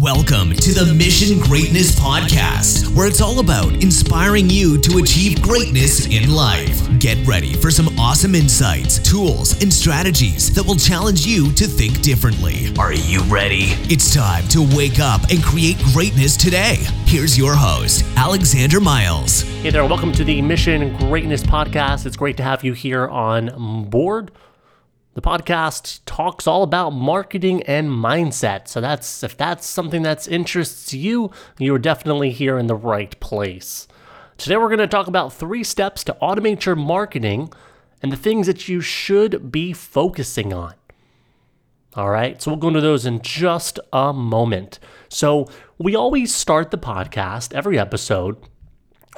Welcome to the Mission Greatness Podcast, where it's all about inspiring you to achieve greatness in life. Get ready for some awesome insights, tools, and strategies that will challenge you to think differently. Are you ready? It's time to wake up and create greatness today. Here's your host, Alexander Miles. Hey there, welcome to the Mission Greatness Podcast. It's great to have you here on board. The podcast talks all about marketing and mindset. So that's if that's something that interests you, you are definitely here in the right place. Today we're going to talk about three steps to automate your marketing and the things that you should be focusing on. All right, so we'll go into those in just a moment. So, we always start the podcast every episode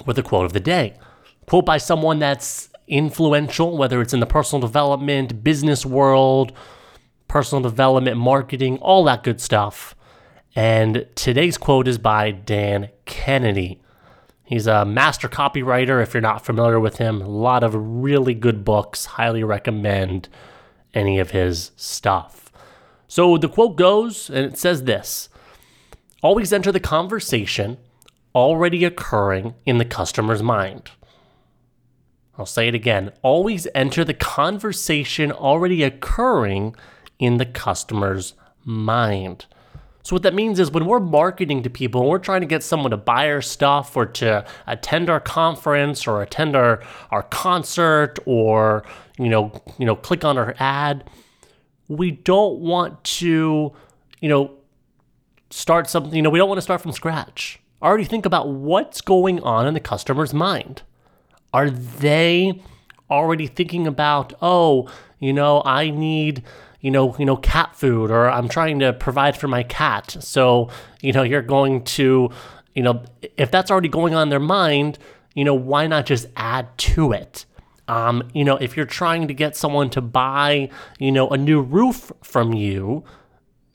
with a quote of the day. Quote by someone that's influential, whether it's in the personal development, business world, personal development, marketing, all that good stuff. And today's quote is by Dan Kennedy. He's a master copywriter. If you're not familiar with him, a lot of really good books. Highly recommend any of his stuff. So the quote goes, and it says this Always enter the conversation already occurring in the customer's mind. I'll say it again. Always enter the conversation already occurring in the customer's mind. So, what that means is when we're marketing to people, we're trying to get someone to buy our stuff or to attend our conference or attend our, our concert or, you know, you know, click on our ad, we don't want to, you know, start something, you know, we don't want to start from scratch. Already think about what's going on in the customer's mind. Are they already thinking about, oh, you know, I need, you know, you know, cat food, or I'm trying to provide for my cat. So, you know, you're going to, you know, if that's already going on in their mind, you know, why not just add to it? Um, you know, if you're trying to get someone to buy, you know, a new roof from you,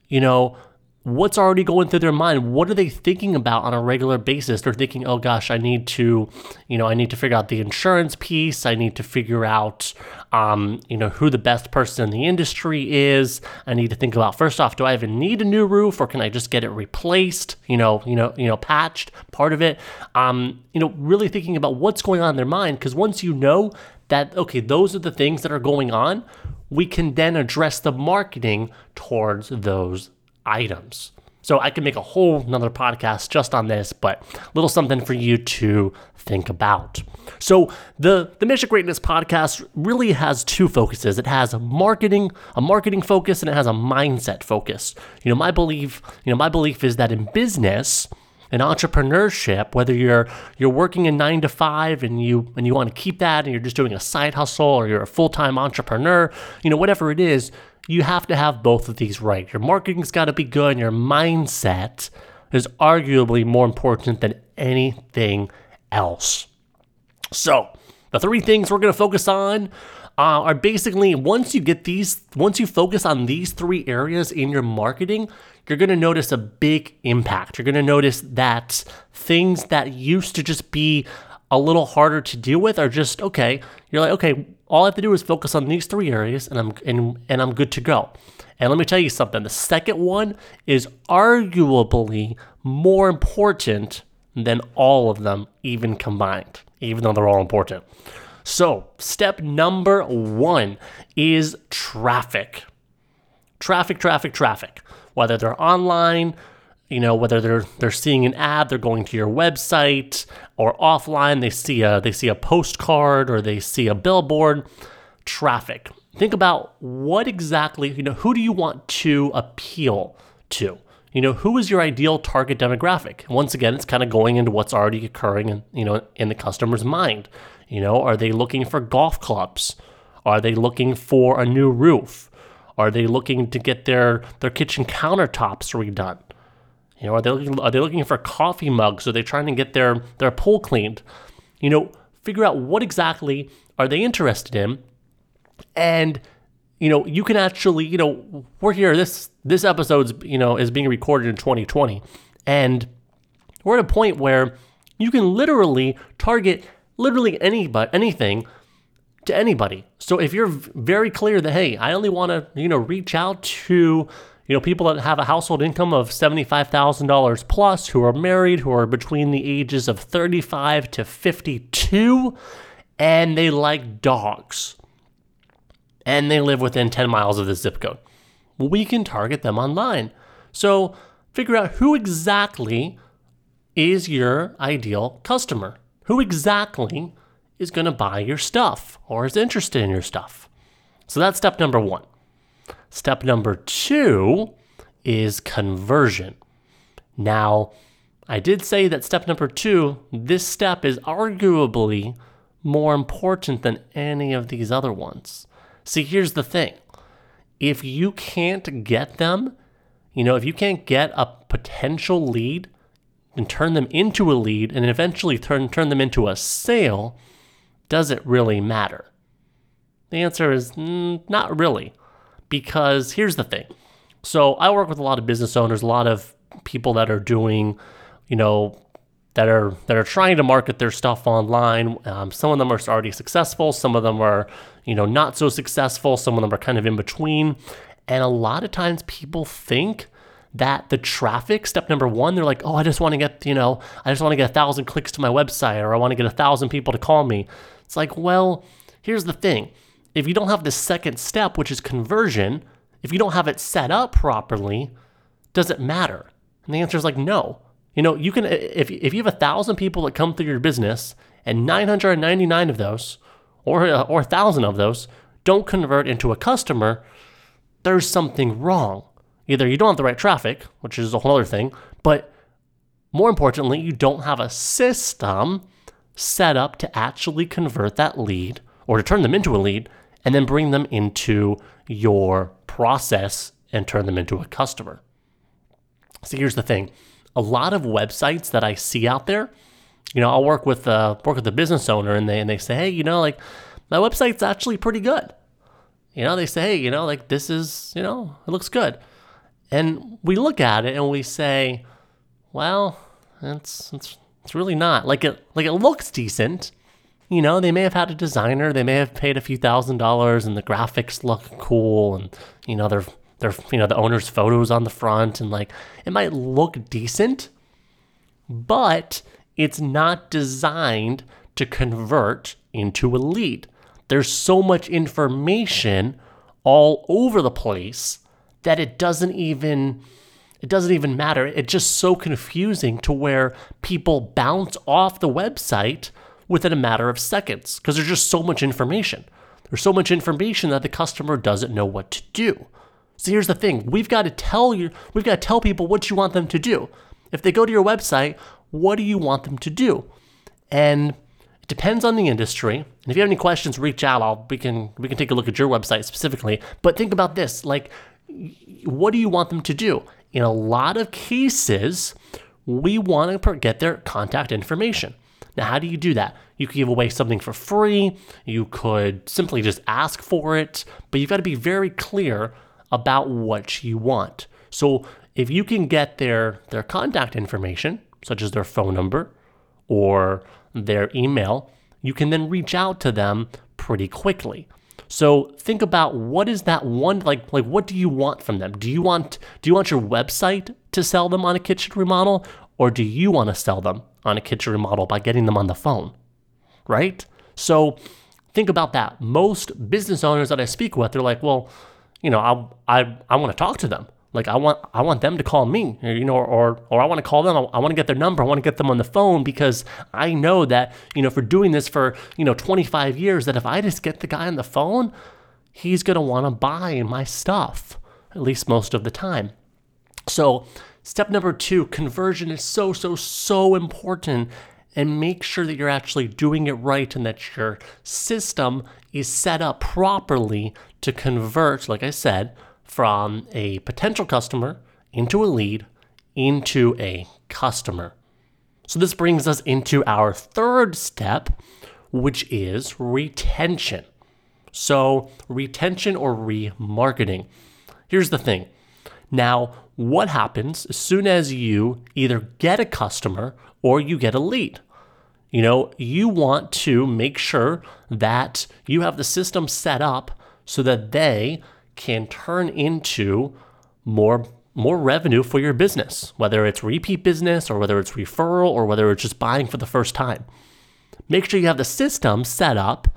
you know, what's already going through their mind? What are they thinking about on a regular basis? They're thinking oh gosh i need to you know i need to figure out the insurance piece. I need to figure out um, you know who the best person in the industry is. I need to think about first off do i even need a new roof or can i just get it replaced you know you know you know patched part of it? Um, you know really thinking about what's going on in their mind because once you know that okay those are the things that are going on we can then address the marketing towards those items. So I could make a whole another podcast just on this, but little something for you to think about. So the the Mission Greatness podcast really has two focuses. It has a marketing, a marketing focus, and it has a mindset focus. You know, my belief, you know, my belief is that in business, in entrepreneurship, whether you're you're working a nine to five and you and you want to keep that and you're just doing a side hustle or you're a full-time entrepreneur, you know, whatever it is, you have to have both of these right. Your marketing's got to be good, and your mindset is arguably more important than anything else. So, the three things we're going to focus on uh, are basically once you get these, once you focus on these three areas in your marketing, you're going to notice a big impact. You're going to notice that things that used to just be a little harder to deal with are just okay. You're like, okay, all I have to do is focus on these three areas and I'm and, and I'm good to go. And let me tell you something. The second one is arguably more important than all of them even combined, even though they're all important. So, step number 1 is traffic. Traffic, traffic, traffic. Whether they're online, you know whether they're they're seeing an ad they're going to your website or offline they see a they see a postcard or they see a billboard traffic. Think about what exactly you know who do you want to appeal to? You know who is your ideal target demographic? Once again it's kind of going into what's already occurring in you know in the customer's mind. You know are they looking for golf clubs? Are they looking for a new roof? Are they looking to get their their kitchen countertops redone you know, are they looking, are they looking for coffee mugs? Are they trying to get their their pool cleaned? You know, figure out what exactly are they interested in, and you know, you can actually, you know, we're here. This this episode's you know is being recorded in 2020, and we're at a point where you can literally target literally anybody anything to anybody. So if you're very clear that hey, I only want to you know reach out to You know, people that have a household income of $75,000 plus who are married, who are between the ages of 35 to 52, and they like dogs. And they live within 10 miles of the zip code. We can target them online. So figure out who exactly is your ideal customer. Who exactly is going to buy your stuff or is interested in your stuff? So that's step number one. Step number two is conversion. Now, I did say that step number two, this step is arguably more important than any of these other ones. See, here's the thing if you can't get them, you know, if you can't get a potential lead and turn them into a lead and eventually turn, turn them into a sale, does it really matter? The answer is mm, not really, because here's the thing. So I work with a lot of business owners, a lot of people that are doing, you know, that are that are trying to market their stuff online. Um, some of them are already successful. Some of them are, you know, not so successful. Some of them are kind of in between. And a lot of times people think that the traffic, step number one, they're like, oh, I just want to get, you know, I just want to get a thousand clicks to my website or I want to get a thousand people to call me. It's like, well, here's the thing. If you don't have the second step, which is conversion, if you don't have it set up properly, does it matter? And the answer is like, no. You know, you can, if, if you have a thousand people that come through your business and 999 of those or, or a thousand of those don't convert into a customer, there's something wrong. Either you don't have the right traffic, which is a whole other thing, but more importantly, you don't have a system set up to actually convert that lead or to turn them into a lead and then bring them into your process and turn them into a customer. So here's the thing. A lot of websites that I see out there, you know, I'll work with uh, work with a business owner and they and they say, hey, you know, like my website's actually pretty good. You know, they say, hey, you know, like this is, you know, it looks good. And we look at it and we say, well, it's it's it's really not. Like it like it looks decent. You know, they may have had a designer, they may have paid a few thousand dollars and the graphics look cool and you know, they're they're you know, the owner's photos on the front and like it might look decent, but it's not designed to convert into a lead. There's so much information all over the place that it doesn't even it doesn't even matter. It's just so confusing to where people bounce off the website within a matter of seconds because there's just so much information. There's so much information that the customer doesn't know what to do. So here's the thing, we've got to tell you we've got to tell people what you want them to do. If they go to your website, what do you want them to do? And it depends on the industry. And if you have any questions, reach out. I'll we can we can take a look at your website specifically. But think about this, like what do you want them to do? In a lot of cases, we want to get their contact information. Now, how do you do that? You could give away something for free. You could simply just ask for it, but you've got to be very clear about what you want. So, if you can get their their contact information, such as their phone number or their email, you can then reach out to them pretty quickly. So think about what is that one like like what do you want from them? Do you want do you want your website to sell them on a kitchen remodel or do you want to sell them on a kitchen remodel by getting them on the phone? Right? So think about that. Most business owners that I speak with, they're like, well, you know, I I I want to talk to them. Like I want I want them to call me, you know, or or I want to call them. I, want to get their number. I want to get them on the phone because I know that you know for doing this for you know 25 years that if I just get the guy on the phone, he's gonna want to buy my stuff at least most of the time. So step number two, conversion is so so so important. And make sure that you're actually doing it right and that your system is set up properly to convert, like I said, from a potential customer into a lead into a customer. So this brings us into our third step, which is retention. So, retention or remarketing. Here's the thing. Now, what happens as soon as you either get a customer or you get a lead? You know, you want to make sure that you have the system set up so that they can turn into more more revenue for your business, whether it's repeat business or whether it's referral or whether it's just buying for the first time. Make sure you have the system set up,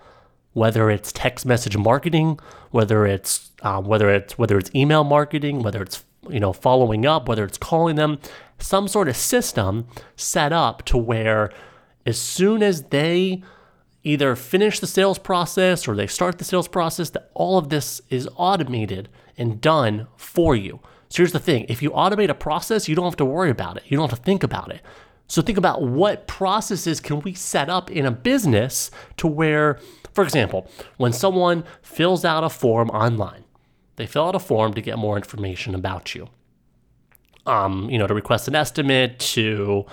whether it's text message marketing, whether it's um, whether it's whether it's email marketing, whether it's you know following up, whether it's calling them, some sort of system set up to where as soon as they either finish the sales process or they start the sales process, that all of this is automated and done for you. So here's the thing if you automate a process, you don't have to worry about it, you don't have to think about it. So think about what processes can we set up in a business to where, for example, when someone fills out a form online, they fill out a form to get more information about you. Um, you know, to request an estimate, to,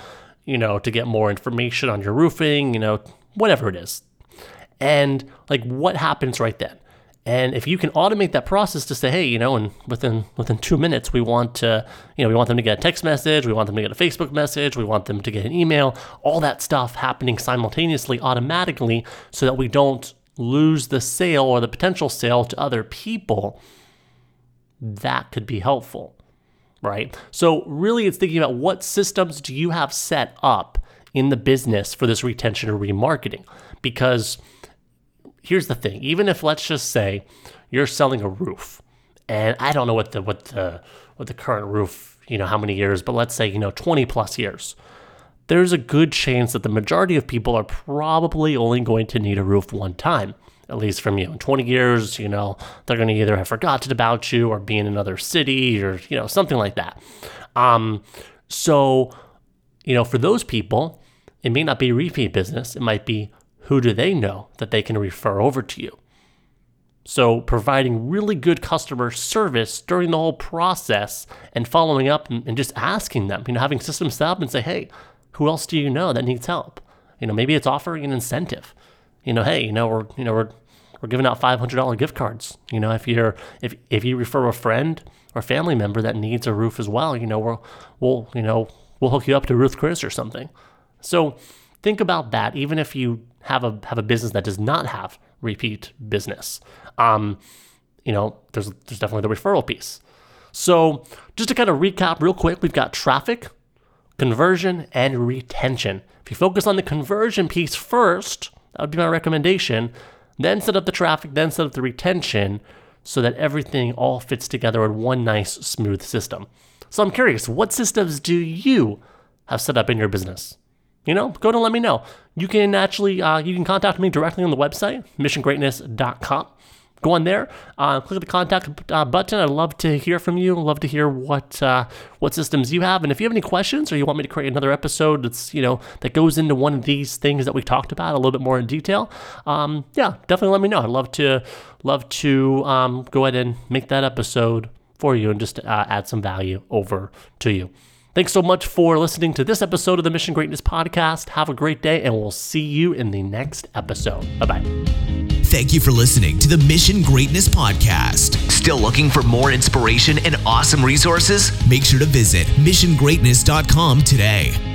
you know, to get more information on your roofing, you know, whatever it is. And like what happens right then? And if you can automate that process to say, hey, you know, and within within two minutes, we want to, you know, we want them to get a text message, we want them to get a Facebook message, we want them to get an email, all that stuff happening simultaneously, automatically, so that we don't lose the sale or the potential sale to other people. That could be helpful, right? So really, it's thinking about what systems do you have set up in the business for this retention or remarketing, because here's the thing even if let's just say you're selling a roof and i don't know what the what the what the current roof you know how many years but let's say you know 20 plus years there's a good chance that the majority of people are probably only going to need a roof one time at least from you in 20 years you know they're going to either have forgotten about you or be in another city or you know something like that um so you know for those people it may not be repeat business it might be who do they know that they can refer over to you? So, providing really good customer service during the whole process and following up and, and, just asking them, you know, having systems set up and say, hey, who else do you know that needs help? You know, maybe it's offering an incentive. You know, hey, you know, we're, you know, we're, we're giving out $500 gift cards. You know, if you're, if, if you refer a friend or family member that needs a roof as well, you know, we'll, we'll, you know, we'll hook you up to Ruth Chris or something. So, think about that, even if you have a have a business that does not have repeat business. Um, you know, there's there's definitely the referral piece. So just to kind of recap real quick, we've got traffic, conversion, and retention. If you focus on the conversion piece first, that would be my recommendation. Then set up the traffic, then set up the retention so that everything all fits together in one nice, smooth system. So I'm curious, what systems do you have set up in your business? you know, go and let me know. You can actually, uh, you can contact me directly on the website, missiongreatness.com. Go on there, uh, click the contact uh, button. I'd love to hear from you. Love to hear what uh, what systems you have, and if you have any questions or you want me to create another episode that's you know that goes into one of these things that we talked about a little bit more in detail, um, yeah, definitely let me know. I'd love to love to um, go ahead and make that episode for you and just uh, add some value over to you. Thanks so much for listening to this episode of the Mission Greatness Podcast. Have a great day, and we'll see you in the next episode. Bye bye. Thank you for listening to the Mission Greatness Podcast. Still looking for more inspiration and awesome resources? Make sure to visit missiongreatness.com today.